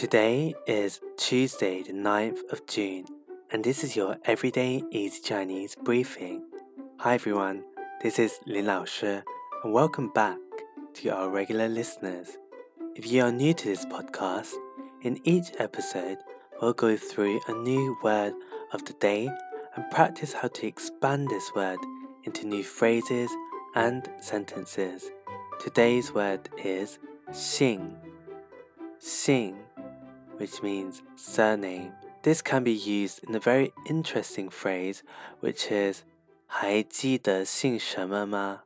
Today is Tuesday, the 9th of June, and this is your Everyday Easy Chinese briefing. Hi everyone, this is Lin Lao Shi, and welcome back to our regular listeners. If you are new to this podcast, in each episode, we'll go through a new word of the day and practice how to expand this word into new phrases and sentences. Today's word is xing. Xing, which means surname. This can be used in a very interesting phrase, which is 还记得姓什么吗?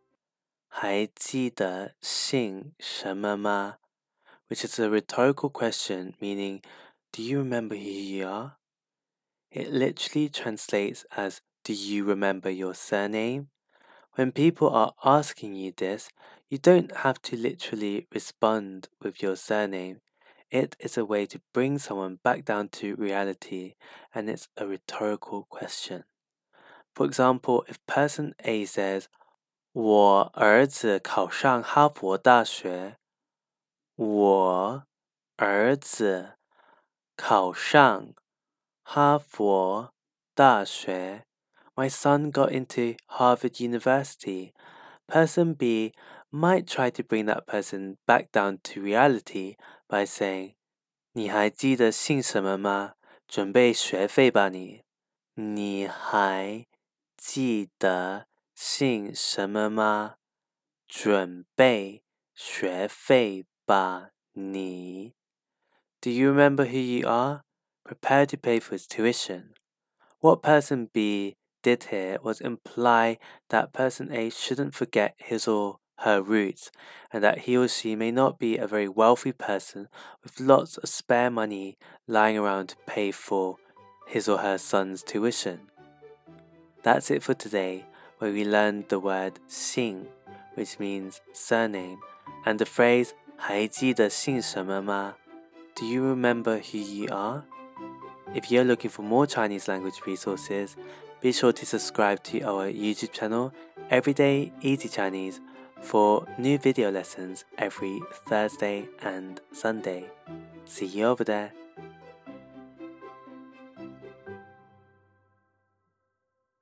还记得姓什么吗? Which is a rhetorical question meaning, Do you remember who you are? It literally translates as, Do you remember your surname? When people are asking you this, you don't have to literally respond with your surname. It is a way to bring someone back down to reality, and it's a rhetorical question. For example, if person A says, 我儿子考上哈佛大学。我儿子考上哈佛大学。My son got into Harvard University. Person B might try to bring that person back down to reality by saying, 你还记得姓什么吗？准备学费吧你。你还记得姓什么吗？准备学费吧你。Do you remember who you are? Prepare to pay for his tuition. What person B did here was imply that person A shouldn't forget his or her roots and that he or she may not be a very wealthy person with lots of spare money lying around to pay for his or her son's tuition. That's it for today, where we learned the word 姓, which means surname, and the phrase 还记得姓什么吗? Do you remember who you are? If you're looking for more Chinese language resources, be sure to subscribe to our YouTube channel, Everyday Easy Chinese, for new video lessons every Thursday and Sunday. See you over there.